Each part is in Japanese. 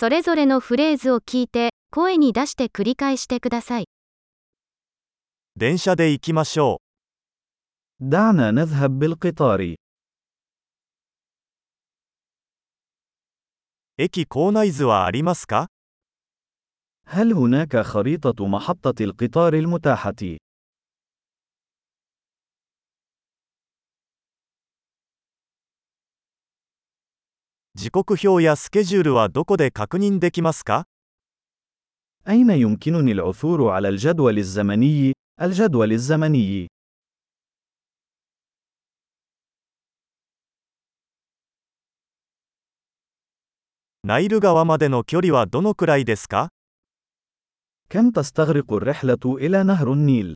それぞれのフレーズを聞いて、声に出して繰り返してください。電車で行きましょ دعنا نذهب بالقطار. う。駅構内図はありますか هل هناك خريطة محطة القطار المتاحة؟ 時刻表やスケジュールはどこで確認できますか أين يمكنني العثور على الجدول الزمني؟ الجدول الزمني. ナイル川までの距離はどのくらいですか كم تستغرق الرحلة إلى نهر النيل؟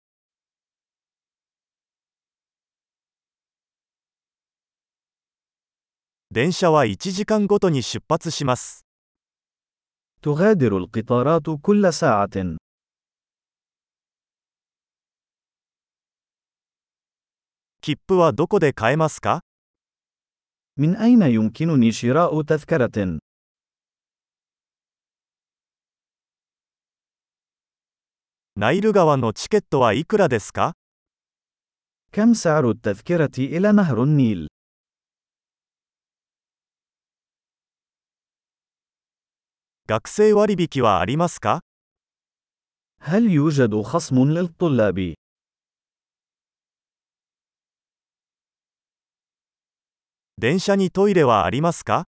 電車は1時間ごとに出発します。 تغادر القطارات كل ساعة. 切符はどこで買えますか من أين يمكنني شراء تذكرة؟ ナイル川のチケットはいくらですか كم سعر التذكرة إلى نهر النيل؟ 学生割引はありますか هل يوجد خصم للطلاب؟ 電車にトイレはありますか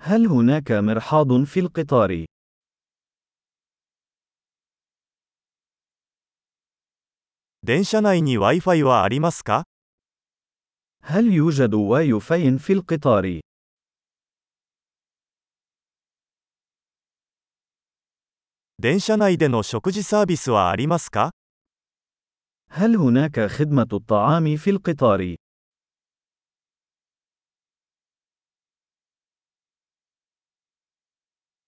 هل هناك مرحاض في القطار؟ 電車内に Wi-Fi はありますか هل يوجد واي فاي في القطار؟ 電車内での食事サービスはありますか هل هناك خدمة الطعام في القطار؟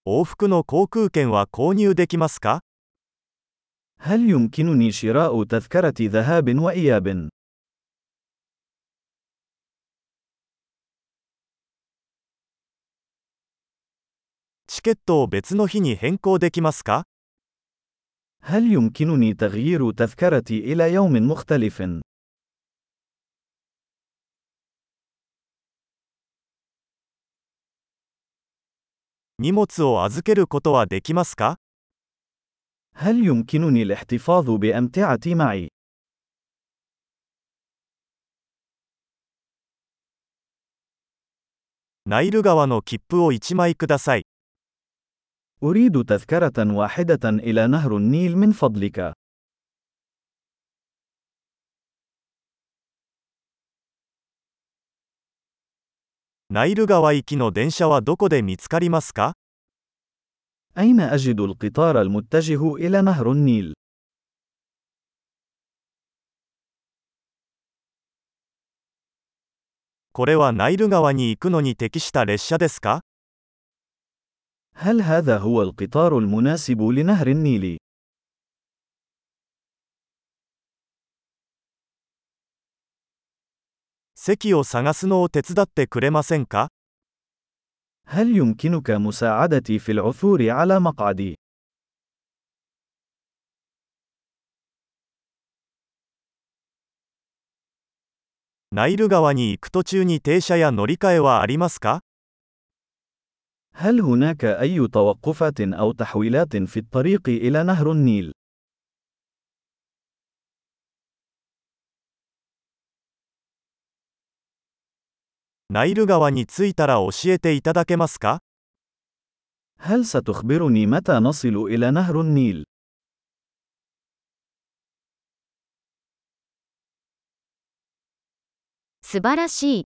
往復の航空券は購入できますか هل يمكنني شراء تذكرة ذهاب وإياب؟ チケットを別の日に変更できますか هل يمكنني تغيير تذكرتي إلى يوم مختلف؟ 荷物を預けることはできますか هل يمكنني الاحتفاظ بأمتعتي معي؟ ナイル川の切符を1枚ください。 أريد تذكرة واحدة إلى نهر النيل من فضلك. ナイル川行きの電車はどこで見つかりますか أين أجد القطار المتجه إلى نهر النيل؟ これはナイル川に行くのに適した列車ですか هل هذا هو القطار المناسب لنهر النيل؟ 席を探すのを手伝ってくれませんか هل يمكنك مساعدتي في العثور على مقعدي؟ ナイル川に行く途中に停車や乗り換えはありますか هل هناك أي توقفات أو تحويلات في الطريق إلى نهر النيل؟ ナイル川に着いたら教えていただけますか هل ستخبرني متى نصل إلى نهر النيل؟